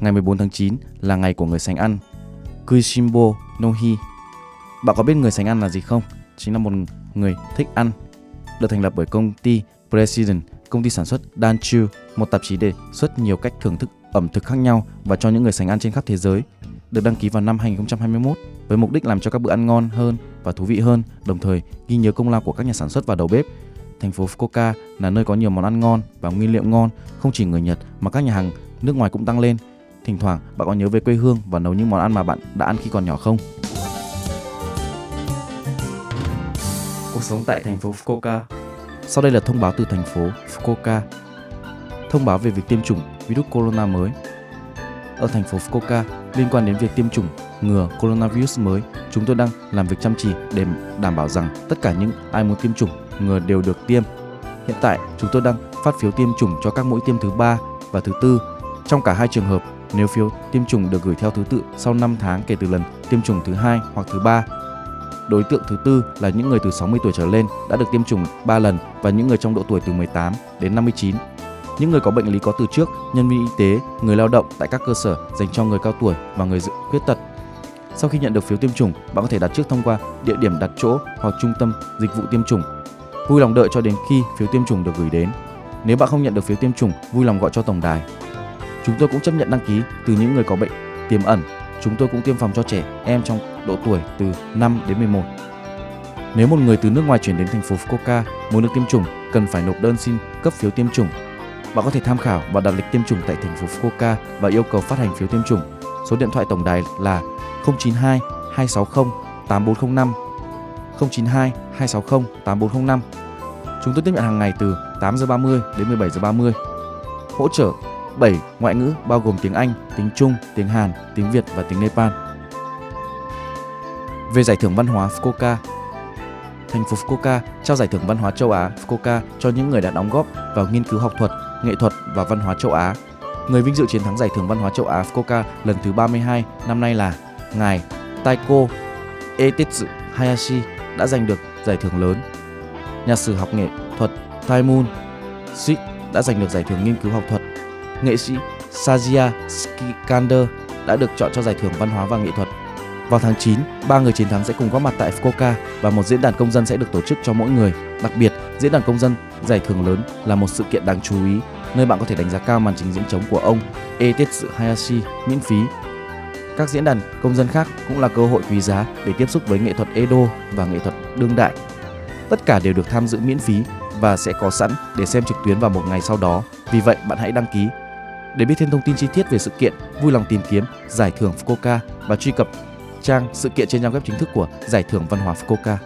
Ngày 14 tháng 9 là ngày của người sành ăn. Kuishimbo no Hi. Bạn có biết người sành ăn là gì không? Chính là một người thích ăn. Được thành lập bởi công ty President, công ty sản xuất Danchu Một tạp chí đề xuất nhiều cách thưởng thức ẩm thực khác nhau và cho những người sành ăn trên khắp thế giới. Được đăng ký vào năm 2021 với mục đích làm cho các bữa ăn ngon hơn và thú vị hơn Đồng thời ghi nhớ công lao của các nhà sản xuất và đầu bếp. Thành phố Fukuoka là nơi có nhiều món ăn ngon và nguyên liệu ngon, không chỉ người Nhật mà các nhà hàng nước ngoài cũng tăng lên. Thỉnh thoảng bạn có nhớ về quê hương và nấu những món ăn mà bạn đã ăn khi còn nhỏ không? Cuộc sống tại thành phố Fukuoka. Sau đây là thông báo từ thành phố Fukuoka. Thông báo về việc tiêm chủng virus corona mới. Ở thành phố Fukuoka, liên quan đến việc tiêm chủng ngừa coronavirus mới, chúng tôi đang làm việc chăm chỉ để đảm bảo rằng tất cả những ai muốn tiêm chủng ngừa đều được tiêm. Hiện tại, chúng tôi đang phát phiếu tiêm chủng cho các mũi tiêm thứ ba và thứ tư. Trong cả hai trường hợp, nếu phiếu tiêm chủng được gửi theo thứ tự sau 5 tháng kể từ lần tiêm chủng thứ hai hoặc thứ ba. Đối tượng thứ tư là những người từ 60 tuổi trở lên đã được tiêm chủng 3 lần và những người trong độ tuổi từ 18 đến 59. Những người có bệnh lý có từ trước, nhân viên y tế, người lao động tại các cơ sở dành cho người cao tuổi và người khuyết tật. Sau khi nhận được phiếu tiêm chủng, bạn có thể đặt trước thông qua địa điểm đặt chỗ hoặc trung tâm dịch vụ tiêm chủng Vui lòng đợi cho đến khi phiếu tiêm chủng được gửi đến. Nếu bạn không nhận được phiếu tiêm chủng, vui lòng gọi cho tổng đài. Chúng tôi cũng chấp nhận đăng ký từ những người có bệnh tiềm ẩn. Chúng tôi cũng tiêm phòng cho trẻ em trong độ tuổi từ 5 đến 11. Nếu một người từ nước ngoài chuyển đến thành phố Fukuoka muốn được tiêm chủng, cần phải nộp đơn xin cấp phiếu tiêm chủng. Bạn có thể tham khảo và đặt lịch tiêm chủng tại thành phố Fukuoka và yêu cầu phát hành phiếu tiêm chủng. Số điện thoại tổng đài là 092 260 8405 092 260 8405. Chúng tôi tiếp nhận hàng ngày từ 8 giờ 30 đến 17 giờ 30. Hỗ trợ 7 ngoại ngữ bao gồm tiếng Anh, tiếng Trung, tiếng Hàn, tiếng Việt và tiếng Nepal. Về giải thưởng văn hóa Fukuoka, thành phố Fukuoka trao giải thưởng văn hóa châu Á Fukuoka cho những người đã đóng góp vào nghiên cứu học thuật, nghệ thuật và văn hóa châu Á. Người vinh dự chiến thắng giải thưởng văn hóa châu Á Fukuoka lần thứ 32 năm nay là ngài Taiko Etetsu Hayashi đã giành được giải thưởng lớn. Nhà sử học nghệ thuật Taimun Sik đã giành được giải thưởng nghiên cứu học thuật. Nghệ sĩ Sajia Skikander đã được chọn cho giải thưởng văn hóa và nghệ thuật. Vào tháng 9, ba người chiến thắng sẽ cùng góp mặt tại Fukuoka và một diễn đàn công dân sẽ được tổ chức cho mỗi người. Đặc biệt, diễn đàn công dân giải thưởng lớn là một sự kiện đáng chú ý, nơi bạn có thể đánh giá cao màn trình diễn trống của ông Etetsu Hayashi miễn phí các diễn đàn công dân khác cũng là cơ hội quý giá để tiếp xúc với nghệ thuật Edo và nghệ thuật đương đại. Tất cả đều được tham dự miễn phí và sẽ có sẵn để xem trực tuyến vào một ngày sau đó. Vì vậy, bạn hãy đăng ký. Để biết thêm thông tin chi tiết về sự kiện, vui lòng tìm kiếm Giải thưởng Fukuoka và truy cập trang sự kiện trên trang web chính thức của Giải thưởng Văn hóa Fukuoka.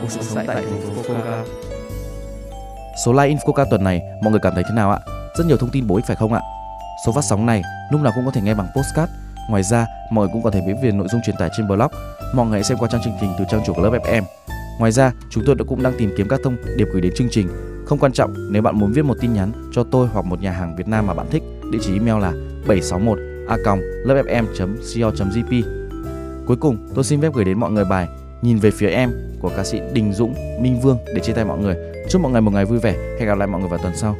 Cuộc sống tại thành phố Fukuoka. Số like in Fukuoka tuần này, mọi người cảm thấy thế nào ạ? Rất nhiều thông tin bổ ích phải không ạ? Số phát sóng này lúc nào cũng có thể nghe bằng postcard Ngoài ra, mọi người cũng có thể biết về nội dung truyền tải trên blog. Mọi người hãy xem qua trang chương trình từ trang chủ của lớp FM. Ngoài ra, chúng tôi cũng đang tìm kiếm các thông điệp gửi đến chương trình. Không quan trọng, nếu bạn muốn viết một tin nhắn cho tôi hoặc một nhà hàng Việt Nam mà bạn thích, địa chỉ email là 761 a lovefm.co.jp. Cuối cùng, tôi xin phép gửi đến mọi người bài Nhìn về phía em của ca sĩ Đình Dũng, Minh Vương để chia tay mọi người. Chúc mọi người một ngày vui vẻ. Hẹn gặp lại mọi người vào tuần sau.